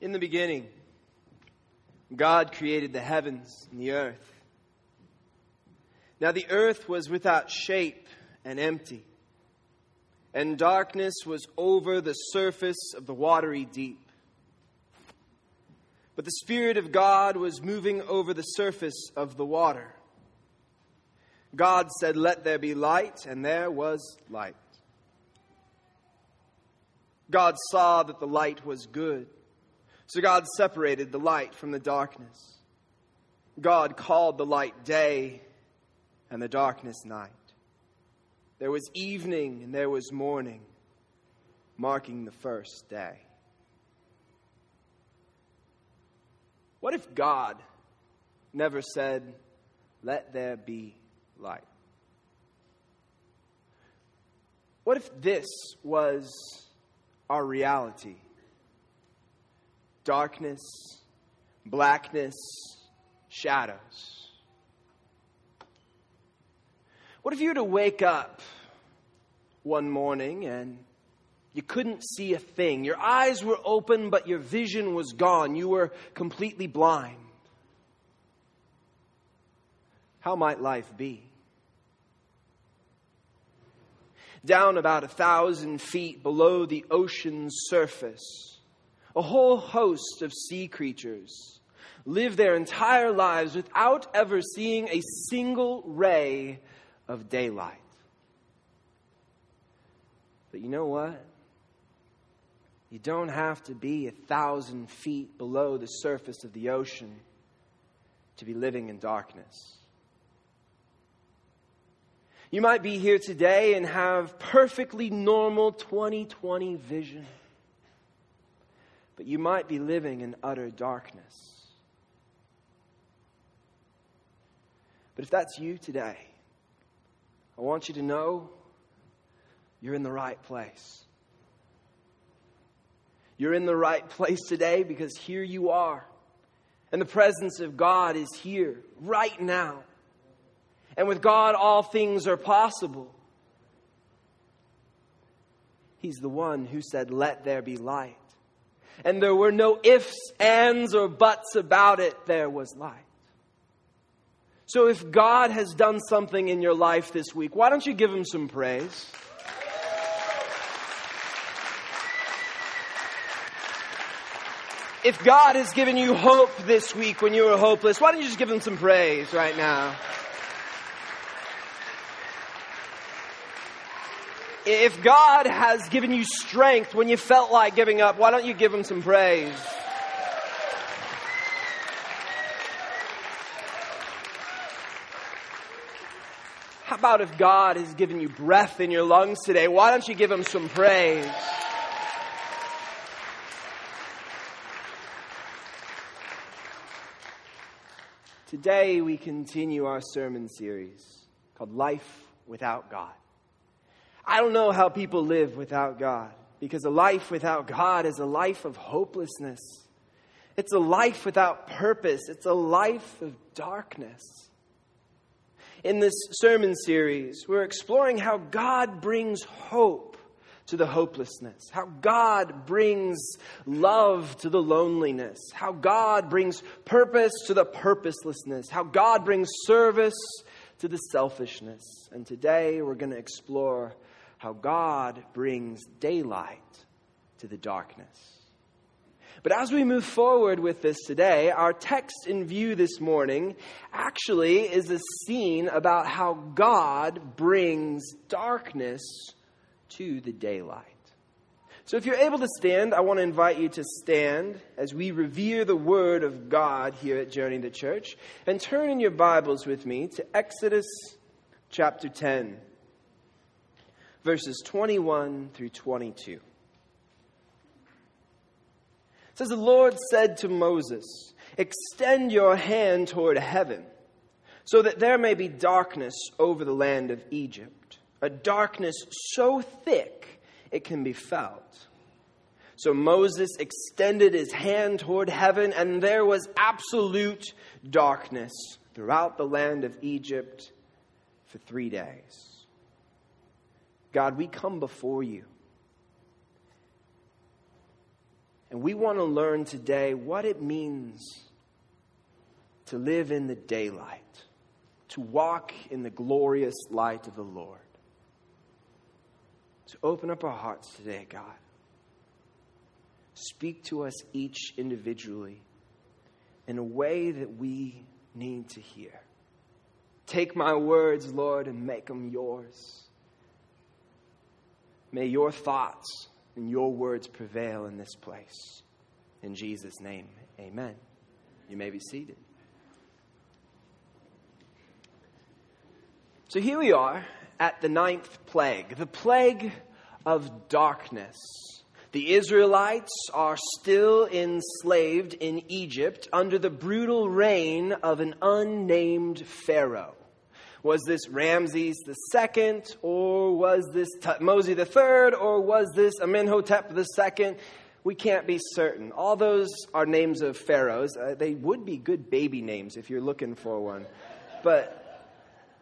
In the beginning, God created the heavens and the earth. Now the earth was without shape and empty, and darkness was over the surface of the watery deep. But the Spirit of God was moving over the surface of the water. God said, Let there be light, and there was light. God saw that the light was good. So God separated the light from the darkness. God called the light day and the darkness night. There was evening and there was morning, marking the first day. What if God never said, Let there be light? What if this was our reality? Darkness, blackness, shadows. What if you were to wake up one morning and you couldn't see a thing? Your eyes were open, but your vision was gone. You were completely blind. How might life be? Down about a thousand feet below the ocean's surface, a whole host of sea creatures live their entire lives without ever seeing a single ray of daylight. But you know what? You don't have to be a thousand feet below the surface of the ocean to be living in darkness. You might be here today and have perfectly normal 2020 vision but you might be living in utter darkness. But if that's you today, I want you to know you're in the right place. You're in the right place today because here you are. And the presence of God is here right now. And with God, all things are possible. He's the one who said, Let there be light and there were no ifs, ands, or buts about it. There was light. So if God has done something in your life this week, why don't you give him some praise? If God has given you hope this week when you were hopeless, why don't you just give him some praise right now? If God has given you strength when you felt like giving up, why don't you give Him some praise? How about if God has given you breath in your lungs today? Why don't you give Him some praise? Today we continue our sermon series called Life Without God. I don't know how people live without God because a life without God is a life of hopelessness. It's a life without purpose. It's a life of darkness. In this sermon series, we're exploring how God brings hope to the hopelessness, how God brings love to the loneliness, how God brings purpose to the purposelessness, how God brings service to the selfishness. And today we're going to explore how God brings daylight to the darkness. But as we move forward with this today, our text in view this morning actually is a scene about how God brings darkness to the daylight. So if you're able to stand, I want to invite you to stand as we revere the Word of God here at Journey to Church. And turn in your Bibles with me to Exodus chapter 10 verses 21 through 22. It says, The Lord said to Moses, Extend your hand toward heaven, so that there may be darkness over the land of Egypt, a darkness so thick it can be felt. So Moses extended his hand toward heaven, and there was absolute darkness throughout the land of Egypt for three days. God, we come before you. And we want to learn today what it means to live in the daylight, to walk in the glorious light of the Lord. So open up our hearts today, God. Speak to us each individually in a way that we need to hear. Take my words, Lord, and make them yours. May your thoughts and your words prevail in this place. In Jesus' name, amen. You may be seated. So here we are at the ninth plague, the plague of darkness. The Israelites are still enslaved in Egypt under the brutal reign of an unnamed Pharaoh. Was this Ramses II, or was this Tuthmosis III, or was this Amenhotep II? We can't be certain. All those are names of pharaohs. Uh, they would be good baby names if you're looking for one. But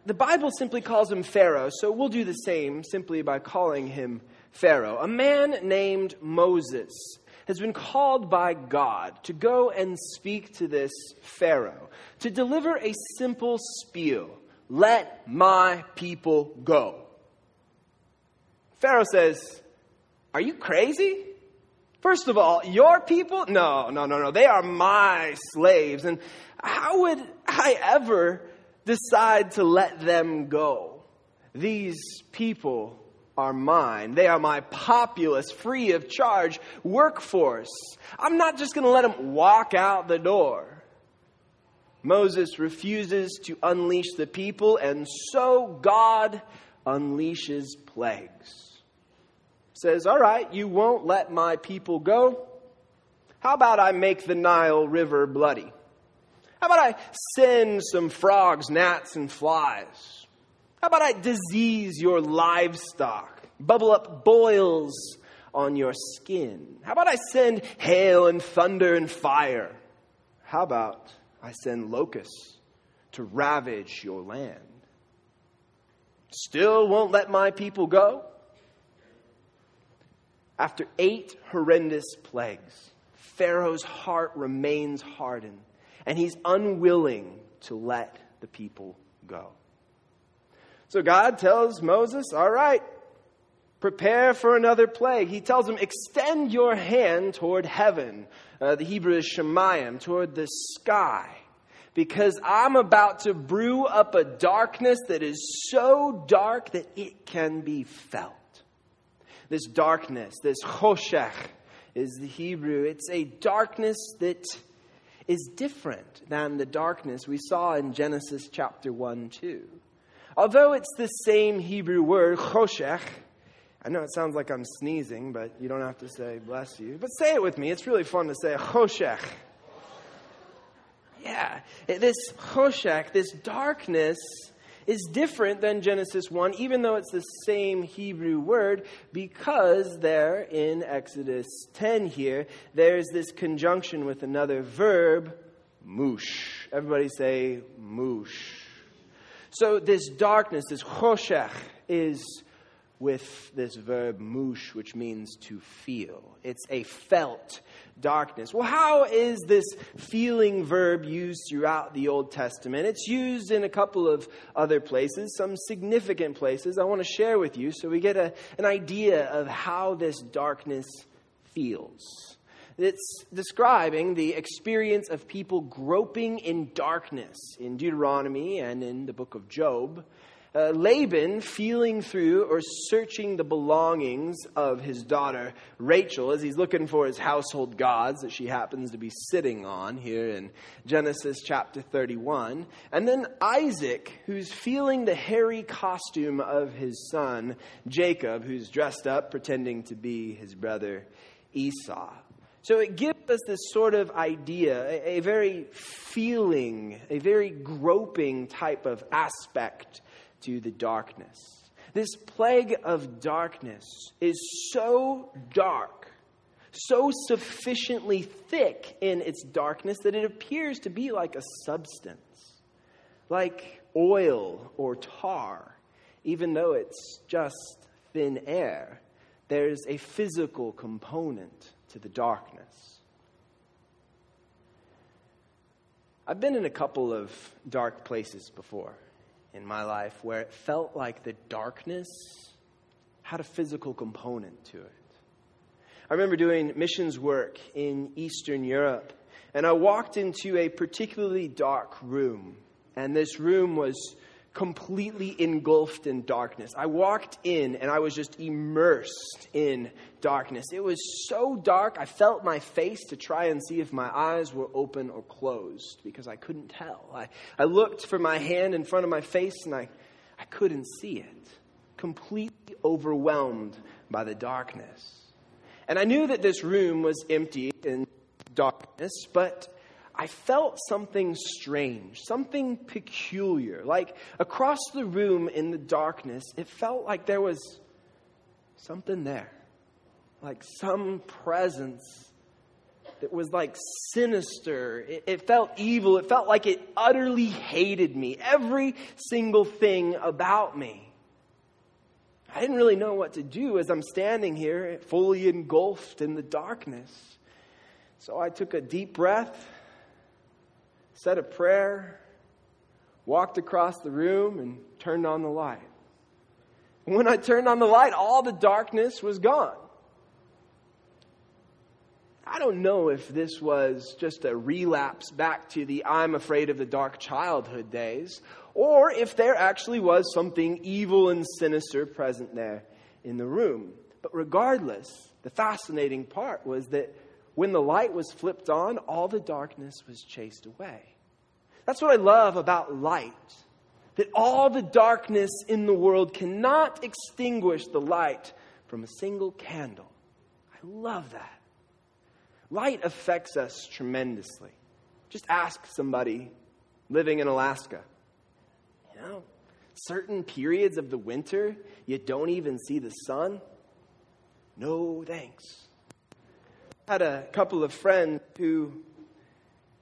the Bible simply calls him Pharaoh, so we'll do the same simply by calling him Pharaoh. A man named Moses has been called by God to go and speak to this Pharaoh, to deliver a simple spiel let my people go. Pharaoh says, Are you crazy? First of all, your people? No, no, no, no. They are my slaves. And how would I ever decide to let them go? These people are mine. They are my populous, free of charge workforce. I'm not just going to let them walk out the door. Moses refuses to unleash the people, and so God unleashes plagues. Says, All right, you won't let my people go. How about I make the Nile River bloody? How about I send some frogs, gnats, and flies? How about I disease your livestock, bubble up boils on your skin? How about I send hail and thunder and fire? How about I send locusts to ravage your land. Still won't let my people go? After eight horrendous plagues, Pharaoh's heart remains hardened, and he's unwilling to let the people go. So God tells Moses, All right, prepare for another plague. He tells him, Extend your hand toward heaven. Uh, the Hebrew is Shemayim, toward the sky. Because I'm about to brew up a darkness that is so dark that it can be felt. This darkness, this choshech, is the Hebrew. It's a darkness that is different than the darkness we saw in Genesis chapter 1 2. Although it's the same Hebrew word, choshech, I know it sounds like I'm sneezing, but you don't have to say bless you. But say it with me. It's really fun to say choshech. Yeah, this choshech, this darkness, is different than Genesis 1, even though it's the same Hebrew word, because there in Exodus 10 here, there's this conjunction with another verb, mush. Everybody say mush. So this darkness, this choshech, is with this verb mush, which means to feel. It's a felt darkness. Well, how is this feeling verb used throughout the Old Testament? It's used in a couple of other places, some significant places I want to share with you so we get a, an idea of how this darkness feels. It's describing the experience of people groping in darkness in Deuteronomy and in the book of Job uh, Laban feeling through or searching the belongings of his daughter Rachel as he's looking for his household gods that she happens to be sitting on here in Genesis chapter 31. And then Isaac, who's feeling the hairy costume of his son Jacob, who's dressed up pretending to be his brother Esau. So it gives us this sort of idea, a, a, very feeling, a very groping type of aspect to the darkness. This plague of darkness is so dark, so sufficiently thick in its darkness that it appears to be like a substance, like oil or tar, even though it's just thin air. There's a physical component to the darkness. I've been in a couple of dark places before in my life where it felt like the darkness had a physical component to it. I remember doing missions work in Eastern Europe, and I walked into a particularly dark room, and this room was completely engulfed in darkness. I walked in and I was just immersed in darkness. It was so dark, I felt my face to try and see if my eyes were open or closed because I couldn't tell. I, I looked for my hand in front of my face and I, I couldn't see it. Completely overwhelmed by the darkness. And I knew that this room was empty in darkness, but I felt something strange, something peculiar. Like across the room in the darkness, it felt like there was something there. Like some presence that was like sinister. It, it, felt evil. It felt like it utterly hated me. Every single thing about me. I didn't really know what to do as I'm standing here, fully engulfed in the darkness. So I took a deep breath said a prayer, walked across the room, and turned on the light. When I turned on the light, all the darkness was gone. I don't know if this was just a relapse back to the I'm afraid of the dark childhood days, or if there actually was something evil and sinister present there in the room. But regardless, the fascinating part was that when the light was flipped on, all the darkness was chased away. That's what I love about light. That all the darkness in the world cannot extinguish the light from a single candle. I love that. Light affects us tremendously. Just ask somebody living in Alaska. You know, certain periods of the winter, you don't even see the sun. No thanks had a couple of friends who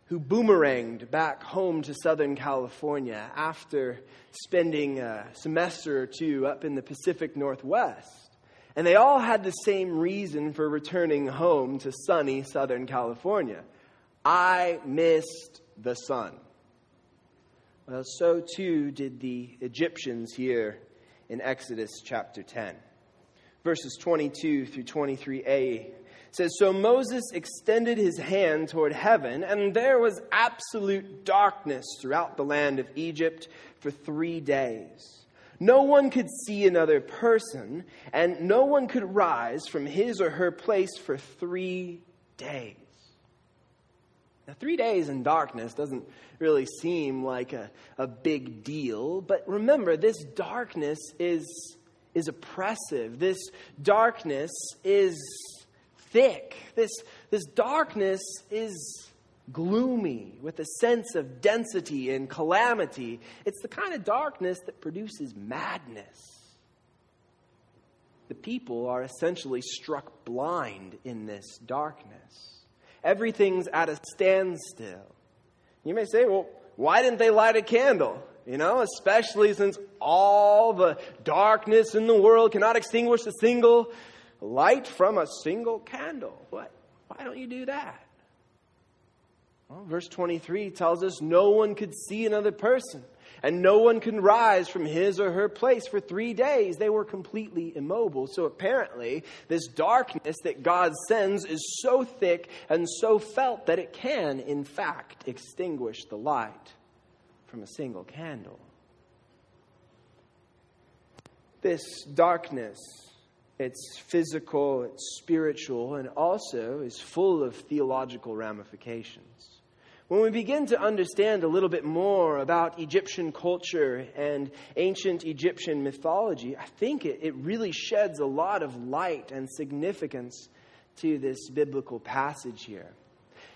who boomeranged back home to Southern California after spending a semester or two up in the Pacific Northwest. And they all had the same reason for returning home to sunny Southern California. I missed the sun. Well, so too did the Egyptians here in Exodus chapter 10. Verses 22 through 23a says so Moses extended his hand toward heaven and there was absolute darkness throughout the land of Egypt for 3 days. No one could see another person and no one could rise from his or her place for 3 days. Now, three days in darkness doesn't really seem like a, a big deal, but remember, this darkness is, is oppressive. This darkness is thick. This, this darkness is gloomy with a sense of density and calamity. It's the kind of darkness that produces madness. The people are essentially struck blind in this darkness. Everything's at a standstill. You may say, well, why didn't they light a candle? You know, especially since all the darkness in the world cannot extinguish a single light from a single candle. What? Why don't you do that? Well, verse 23 tells us no one could see another person, and no one can rise from his or her place for three days. They were completely immobile. So apparently, this darkness that God sends is so thick and so felt that it can, in fact, extinguish the light from a single candle. This darkness it's physical, it's spiritual, and also is full of theological ramifications. When we begin to understand a little bit more about Egyptian culture and ancient Egyptian mythology, I think it, it really sheds a lot of light and significance to this biblical passage here.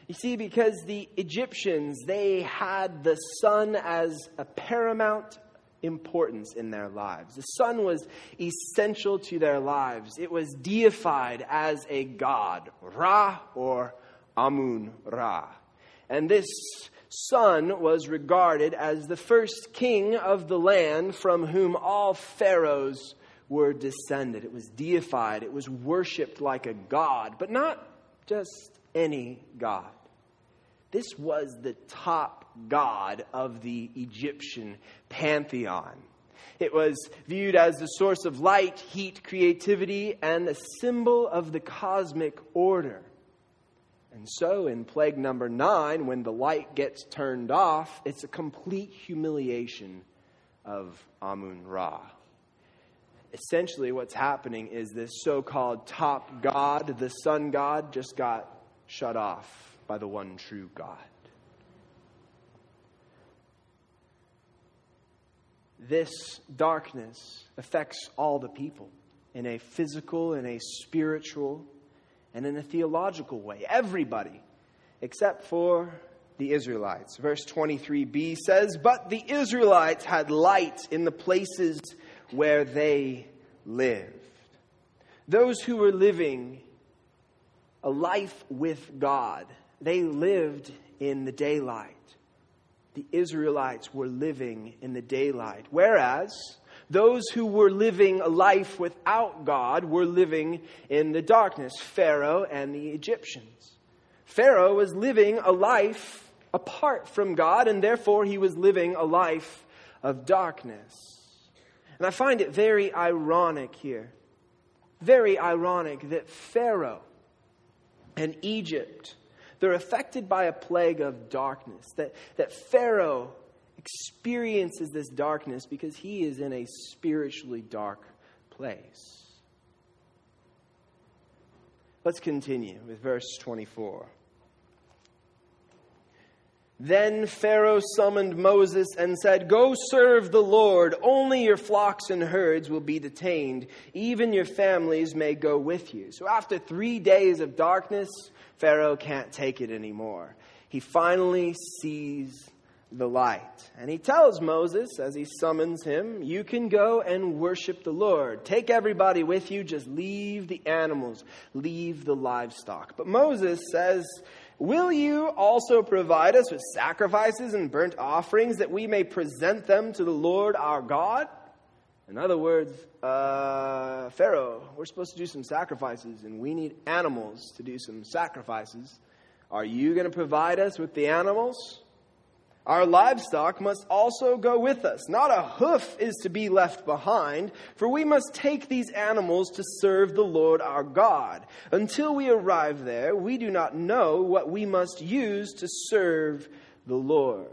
You see, because the Egyptians, they had the sun as a paramount importance in their lives. The sun was essential to their lives. It was deified as a god, Ra or Amun Ra. And this sun was regarded as the first king of the land from whom all pharaohs were descended. It was deified, it was worshiped like a god, but not just any God. This was the top god of the Egyptian pantheon. It was viewed as the source of light, heat, creativity, and a symbol of the cosmic order. And so, in plague number nine, when the light gets turned off, it's a complete humiliation of Amun Ra. Essentially, what's happening is this so called top god, the sun god, just got shut off by the one true God. This darkness affects all the people in a physical, in a spiritual, and in a theological way. Everybody, except for the Israelites. Verse 23b says, But the Israelites had light in the places where they lived. Those who were living a life with God, they lived in the daylight. The Israelites were living in the daylight. Whereas those who were living a life without God were living in the darkness Pharaoh and the Egyptians. Pharaoh was living a life apart from God, and therefore he was living a life of darkness. And I find it very ironic here, very ironic that Pharaoh and Egypt, they're affected by a plague of darkness, that, that Pharaoh experiences this darkness because he is in a spiritually dark place. Let's continue with verse 24. Then Pharaoh summoned Moses and said, Go serve the Lord. Only your flocks and herds will be detained. Even your families may go with you. So after three days of darkness, Pharaoh can't take it anymore. He finally sees the light. And he tells Moses as he summons him, You can go and worship the Lord. Take everybody with you. Just leave the animals, leave the livestock. But Moses says, Will you also provide us with sacrifices and burnt offerings that we may present them to the Lord our God? In other words, uh, uh, Pharaoh, we're supposed to do some sacrifices and we need animals to do some sacrifices. Are you going to provide us with the animals? Our livestock must also go with us. Not a hoof is to be left behind, for we must take these animals to serve the Lord our God. Until we arrive there, we do not know what we must use to serve the Lord.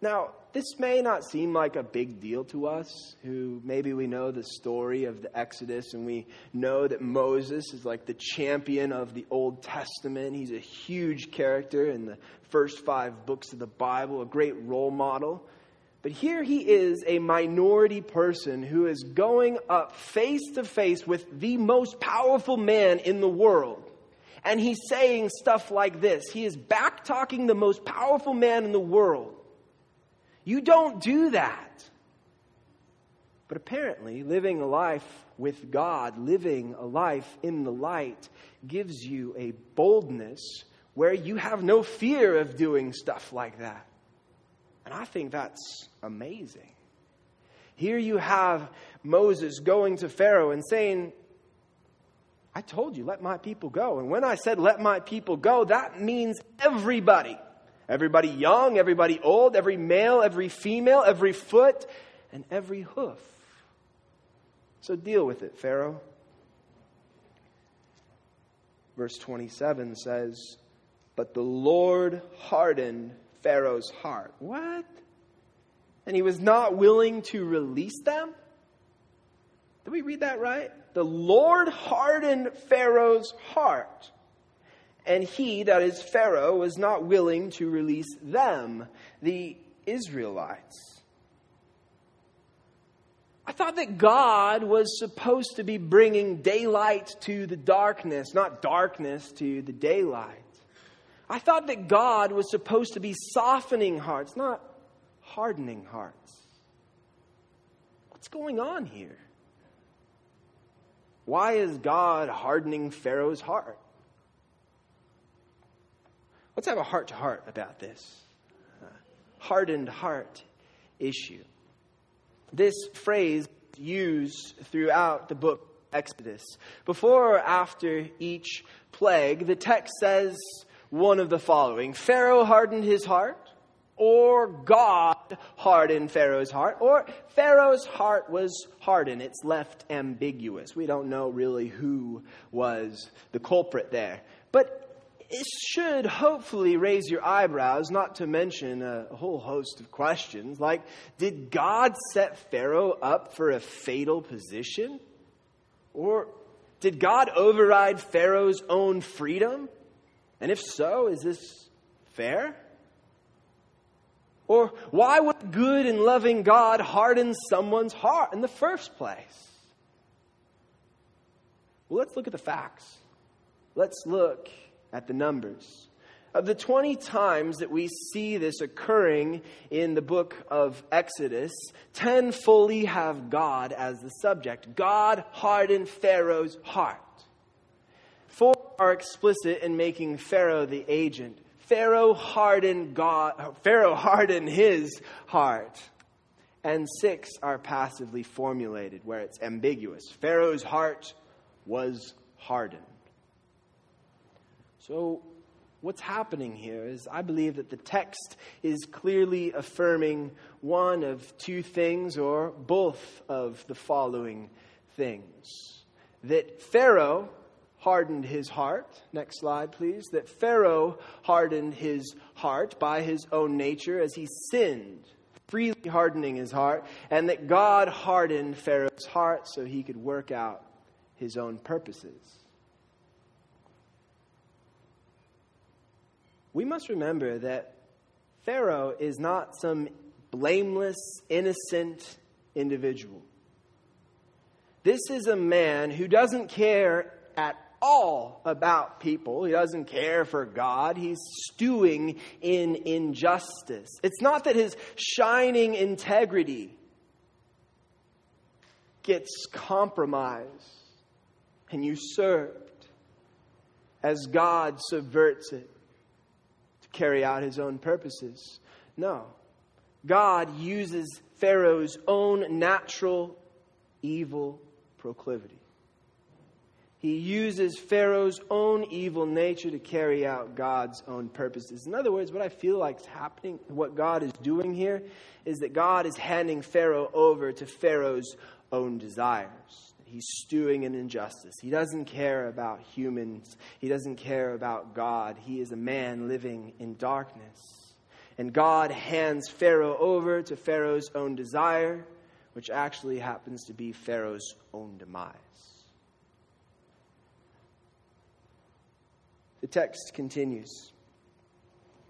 Now, this may not seem like a big deal to us who maybe we know the story of the Exodus and we know that Moses is like the champion of the Old Testament. He's a huge character in the first five books of the Bible, a great role model. But here he is, a minority person who is going up face to face with the most powerful man in the world. And he's saying stuff like this. He is back talking the most powerful man in the world. You don't do that. But apparently, living a life with God, living a life in the light, gives you a boldness where you have no fear of doing stuff like that. And I think that's amazing. Here you have Moses going to Pharaoh and saying, I told you, let my people go. And when I said, let my people go, that means everybody. Everybody young, everybody old, every male, every female, every foot, and every hoof. So deal with it, Pharaoh. Verse 27 says, But the Lord hardened Pharaoh's heart. What? And he was not willing to release them? Did we read that right? The Lord hardened Pharaoh's heart and he, that is Pharaoh, was not willing to release them, the Israelites. I thought that God was supposed to be bringing daylight to the darkness, not darkness to the daylight. I thought that God was supposed to be softening hearts, not hardening hearts. What's going on here? Why is God hardening Pharaoh's heart? Let's have a heart to heart about this uh, hardened heart issue. This phrase used throughout the book Exodus. Before or after each plague, the text says one of the following Pharaoh hardened his heart, or God hardened Pharaoh's heart, or Pharaoh's heart was hardened. It's left ambiguous. We don't know really who was the culprit there. But it should hopefully raise your eyebrows, not to mention a whole host of questions like Did God set Pharaoh up for a fatal position? Or did God override Pharaoh's own freedom? And if so, is this fair? Or why would good and loving God harden someone's heart in the first place? Well, let's look at the facts. Let's look at the numbers. Of the 20 times that we see this occurring in the book of Exodus, 10 fully have God as the subject. God hardened Pharaoh's heart. Four are explicit in making Pharaoh the agent. Pharaoh hardened God, Pharaoh hardened his heart. And six are passively formulated where it's ambiguous. Pharaoh's heart was hardened. So, what's happening here is I believe that the text is clearly affirming one of two things or both of the following things. That Pharaoh hardened his heart. Next slide, please. That Pharaoh hardened his heart by his own nature as he sinned, freely hardening his heart, and that God hardened Pharaoh's heart so he could work out his own purposes. We must remember that Pharaoh is not some blameless, innocent individual. This is a man who doesn't care at all about people. He doesn't care for God. He's stewing in injustice. It's not that his shining integrity gets compromised and usurped as God subverts it carry out his own purposes. No. God uses Pharaoh's own natural evil proclivity. He uses Pharaoh's own evil nature to carry out God's own purposes. In other words, what I feel like is happening, what God is doing here, is that God is handing Pharaoh over to Pharaoh's own desires. He's stewing in injustice. He doesn't care about humans. He doesn't care about God. He is a man living in darkness. And God hands Pharaoh over to Pharaoh's own desire, which actually happens to be Pharaoh's own demise. The text continues.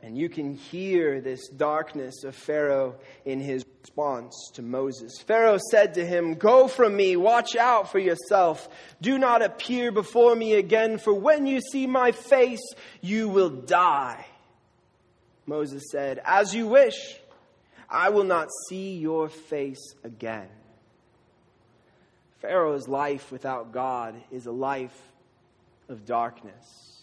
And you can hear this darkness of Pharaoh in his response to Moses. Pharaoh said to him, Go from me, watch out for yourself. Do not appear before me again, for when you see my face, you will die. Moses said, As you wish, I will not see your face again. Pharaoh's life without God is a life of darkness.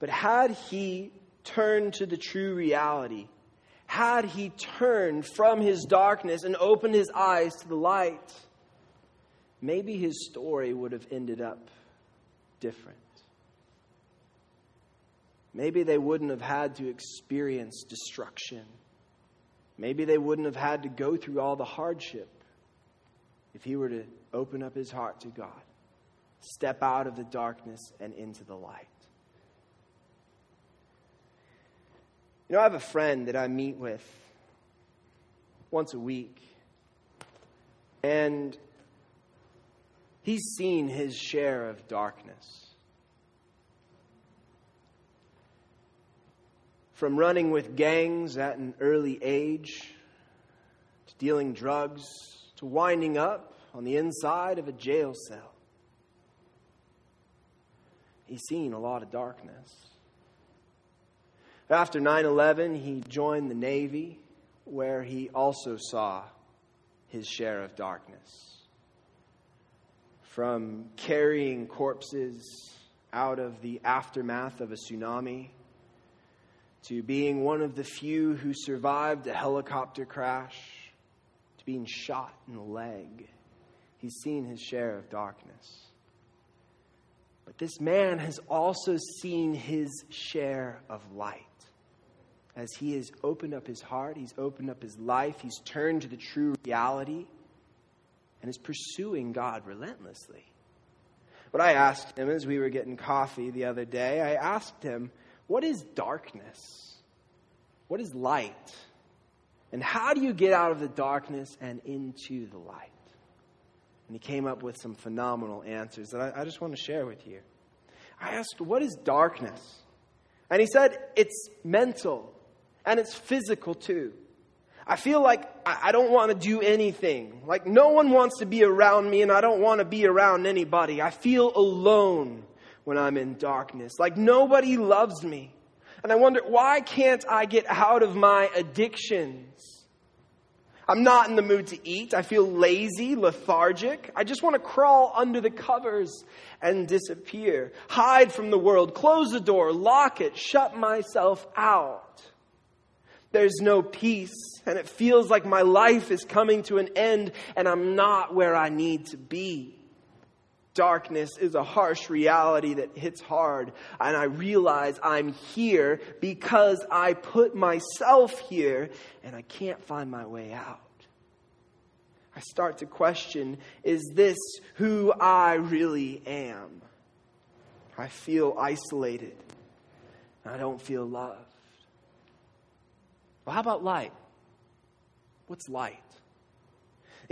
But had he turned to the true reality, had he turned from his darkness and opened his eyes to the light, maybe his story would have ended up different. Maybe they wouldn't have had to experience destruction. Maybe they wouldn't have had to go through all the hardship if he were to open up his heart to God, step out of the darkness and into the light. You know, I have a friend that I meet with once a week, and he's seen his share of darkness. From running with gangs at an early age, to dealing drugs, to winding up on the inside of a jail cell. He's seen a lot of darkness. After 9 11, he joined the Navy, where he also saw his share of darkness. From carrying corpses out of the aftermath of a tsunami to being one of the few who survived a helicopter crash to being shot in the leg. He's seen his share of darkness. But this man has also seen his share of light. As he has opened up his heart, he's opened up his life, he's turned to the true reality, and is pursuing God relentlessly. But I asked him as we were getting coffee the other day, I asked him, What is darkness? What is light? And how do you get out of the darkness and into the light? And he came up with some phenomenal answers that I, I just want to share with you. I asked, What is darkness? And he said, It's mental and it's physical too. I feel like I don't want to do anything. Like no one wants to be around me and I don't want to be around anybody. I feel alone when I'm in darkness. Like nobody loves me. And I wonder, why can't I get out of my addictions? I'm not in the mood to eat. I feel lazy, lethargic. I just want to crawl under the covers and disappear. Hide from the world, close the door, lock it, shut myself out. There's no peace, and it feels like my life is coming to an end and I'm not where I need to be. Darkness is a harsh reality that hits hard, and I realize I'm here because I put myself here and I can't find my way out. I start to question is this who I really am? I feel isolated. I don't feel loved. Well, how about light? What's light?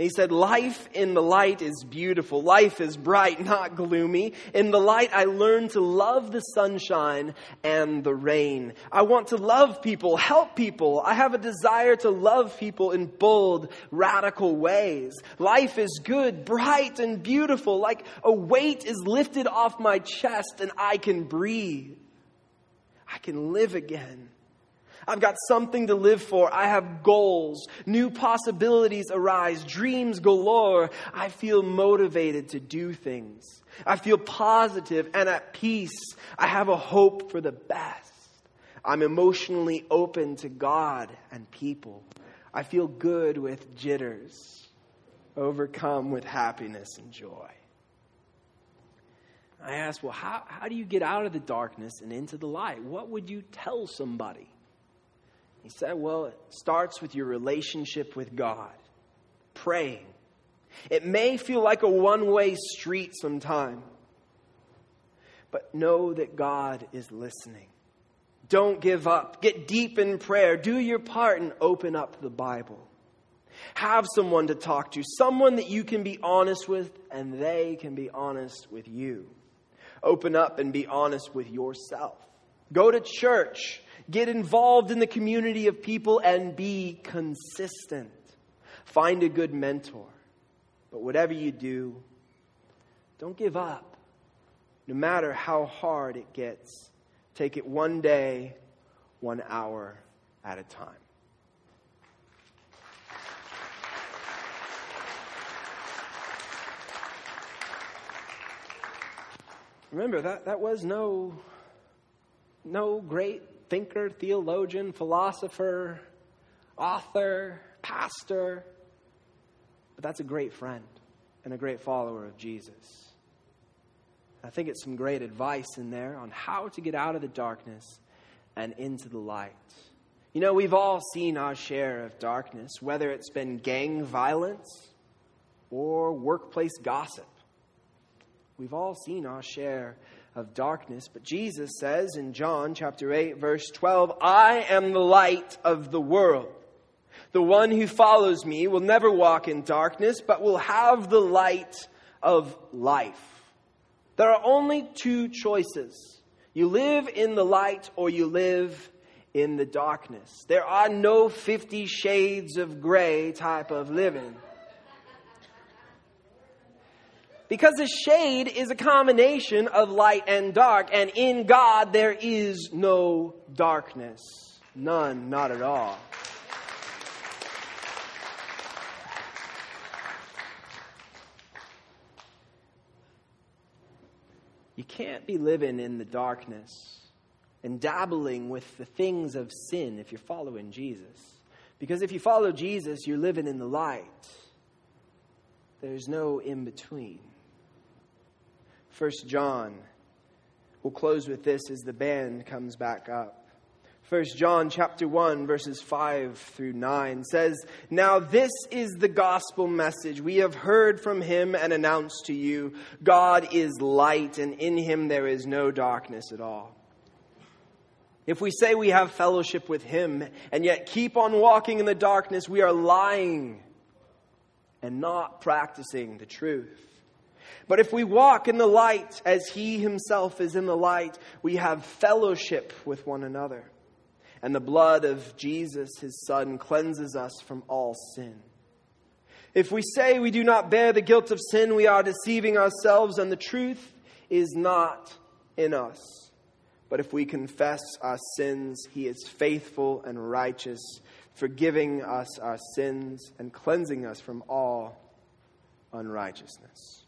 he said, Life in the light is beautiful. Life is bright, not gloomy. In the light, I learn to love the sunshine and the rain. I want to love people, help people. I have a desire to love people in bold, radical ways. Life is good, bright, and beautiful. Like a weight is lifted off my chest and I can breathe. I can live again. I've got something to live for. I have goals. New possibilities arise. Dreams galore. I feel motivated to do things. I feel positive and at peace. I have a hope for the best. I'm emotionally open to God and people. I feel good with jitters, overcome with happiness and joy. I ask, well, how, how do you get out of the darkness and into the light? What would you tell somebody? He said, well, it starts with your relationship with God, praying. It may feel like a one way street sometime, but know that God is listening. Don't give up. Get deep in prayer. Do your part and open up the Bible. Have someone to talk to, someone that you can be honest with, and they can be honest with you. Open up and be honest with yourself. Go to church. Get involved in the community of people and be consistent. Find a good mentor. But whatever you do, don't give up. No matter how hard it gets, take it one day, one hour at a time. Remember, that, that was no, no great thinker, theologian, philosopher, author, pastor. But that's a great friend and a great follower of Jesus. I think it's some great advice in there on how to get out of the darkness and into the light. You know, we've all seen our share of darkness, whether it's been gang violence or workplace gossip. We've all seen our share of darkness. But Jesus says in John chapter 8, verse 12, I am the light of the world. The one who follows me will never walk in darkness, but will have the light of life. There are only two choices. You live in the light or you live in the darkness. There are no 50 shades of gray type of living. Because a shade is a combination of light and dark, and in God there is no darkness. None, not at all. You can't be living in the darkness and dabbling with the things of sin if you're following Jesus. Because if you follow Jesus, you're living in the light. there's no in between. First John, we'll close with this as the band comes back up. First John chapter 1 verses 5 through 9 says, "Now this is the gospel message we have heard from him and announced to you. God is light and in him there is no darkness at all." If we say we have fellowship with him and yet keep on walking in the darkness, we are lying and not practicing the truth. But if we walk in the light as he himself is in the light, we have fellowship with one another and the blood of Jesus, his Son, cleanses us from all sin. If we say we do not bear the guilt of sin, we are deceiving ourselves, and the truth is not in us. But if we confess our sins, he is faithful and righteous, forgiving us our sins and cleansing us from all unrighteousness.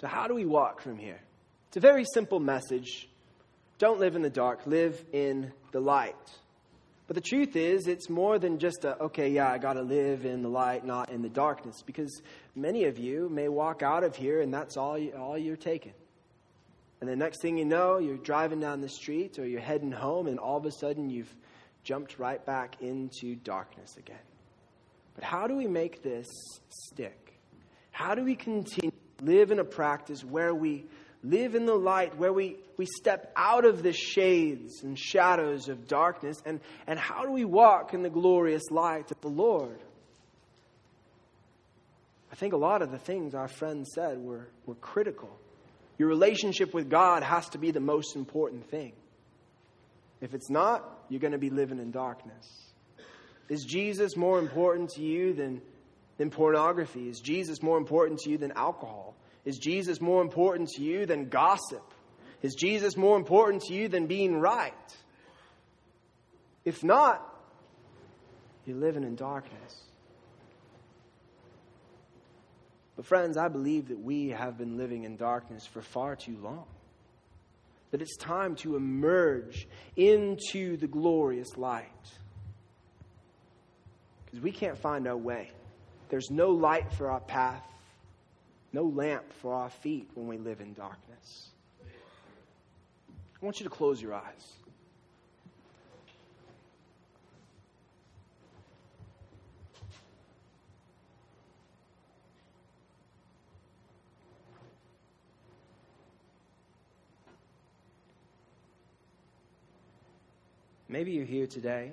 So, how do we walk from here? It's a very simple message don't live in the dark, live in the light. But the truth is, it's more than just a, okay, yeah, I got to live in the light, not in the darkness. Because many of you may walk out of here and that's all, you, all you're taking. And the next thing you know, you're driving down the street or you're heading home, and all of a sudden you've jumped right back into darkness again. But how do we make this stick? How do we continue live in a practice where we live in the light, where we, we step out of the shades and shadows of darkness, and, and how do we walk in the glorious light of the Lord? I think a lot of the things our friend said were, were critical. Your relationship with God has to be the most important thing. If it's not, you're going to be living in darkness. Is Jesus more important to you than, than pornography? Is Jesus more important to you than alcohol? Is Jesus more important to you than gossip? Is Jesus more important to you than being right? If not, you're living in darkness. But, friends, I believe that we have been living in darkness for far too long. That it's time to emerge into the glorious light. Because we can't find our way. There's no light for our path no lamp for our feet when we live in darkness. I want you to close your eyes. Maybe you're here today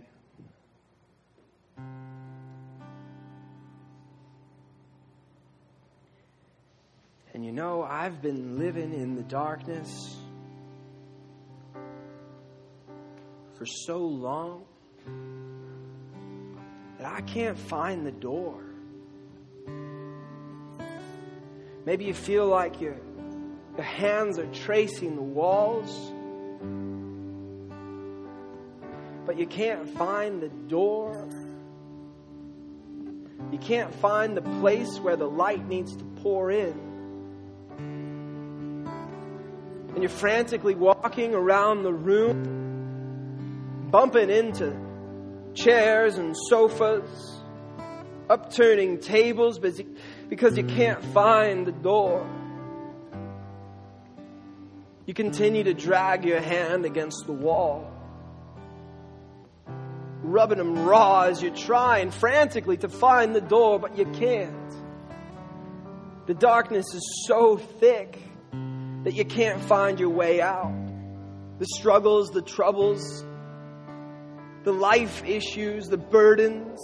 And you know, I've been living in the darkness for so long that I can't find the door. Maybe you feel like your, your hands are tracing the walls, but you can't find the door. You can't find the place where the light needs to pour in. And you're frantically walking around the room, bumping into chairs and sofas, upturning tables because you can't find the door. You continue to drag your hand against the wall, rubbing them raw as you're trying frantically to find the door, but you can't. The darkness is so thick that you can't find your way out. The struggles, the troubles, the life issues, the burdens,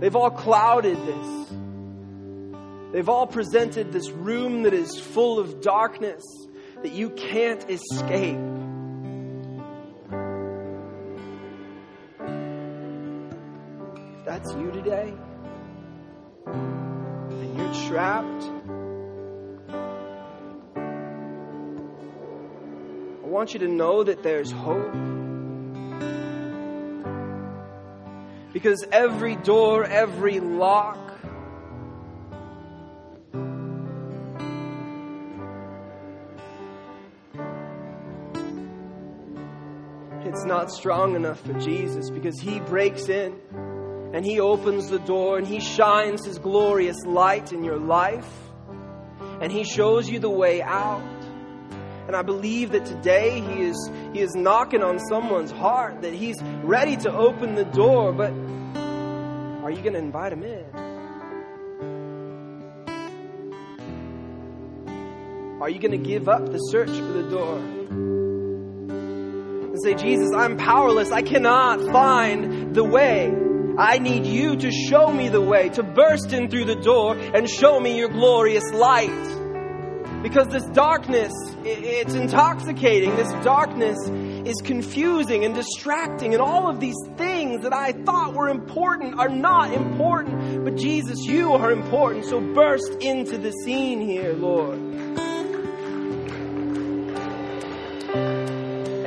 they've all clouded this. They've all presented this room that is full of darkness that you can't escape. If that's you today, and you're trapped, want you to know that there's hope. Because every door, every lock, it's not strong enough for Jesus because He breaks in and He opens the door and He shines His glorious light in your life and He shows you the way out. And I believe that today He is, he is knocking on someone's heart, that He's ready to open the door, but are you going to invite Him in? Are you going to give up the search for the door? And say, Jesus, I'm powerless. I cannot find the way. I need you to show me the way, to burst in through the door and show me your glorious light. Because this darkness, it's intoxicating. This darkness is confusing and distracting, and all of these things that I thought were important are not important. But Jesus, you are important. So burst into the scene here, Lord.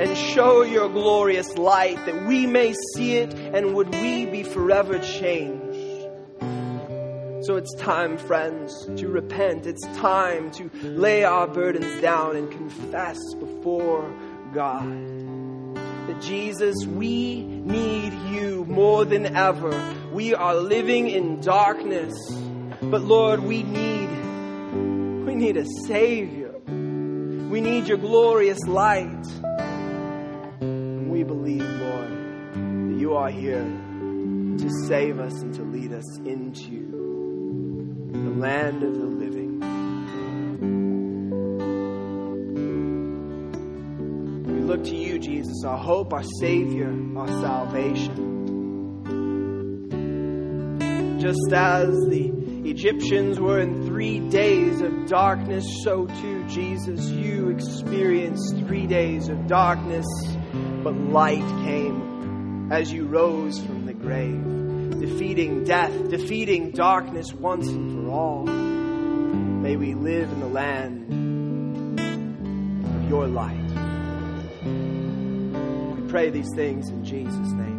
and show your glorious light that we may see it and would we be forever changed. So it's time, friends, to repent. It's time to lay our burdens down and confess before God. That Jesus, we need you more than ever. We are living in darkness. But Lord, we need we need a savior. We need your glorious light we believe, Lord, that you are here to save us and to lead us into the land of the living. We look to you, Jesus, our hope, our Savior, our salvation. Just as the Egyptians were in three days of darkness, so too, Jesus, you experienced three days of darkness but light came as you rose from the grave, defeating death, defeating darkness once and for all. May we live in the land of your light. We pray these things in Jesus' name.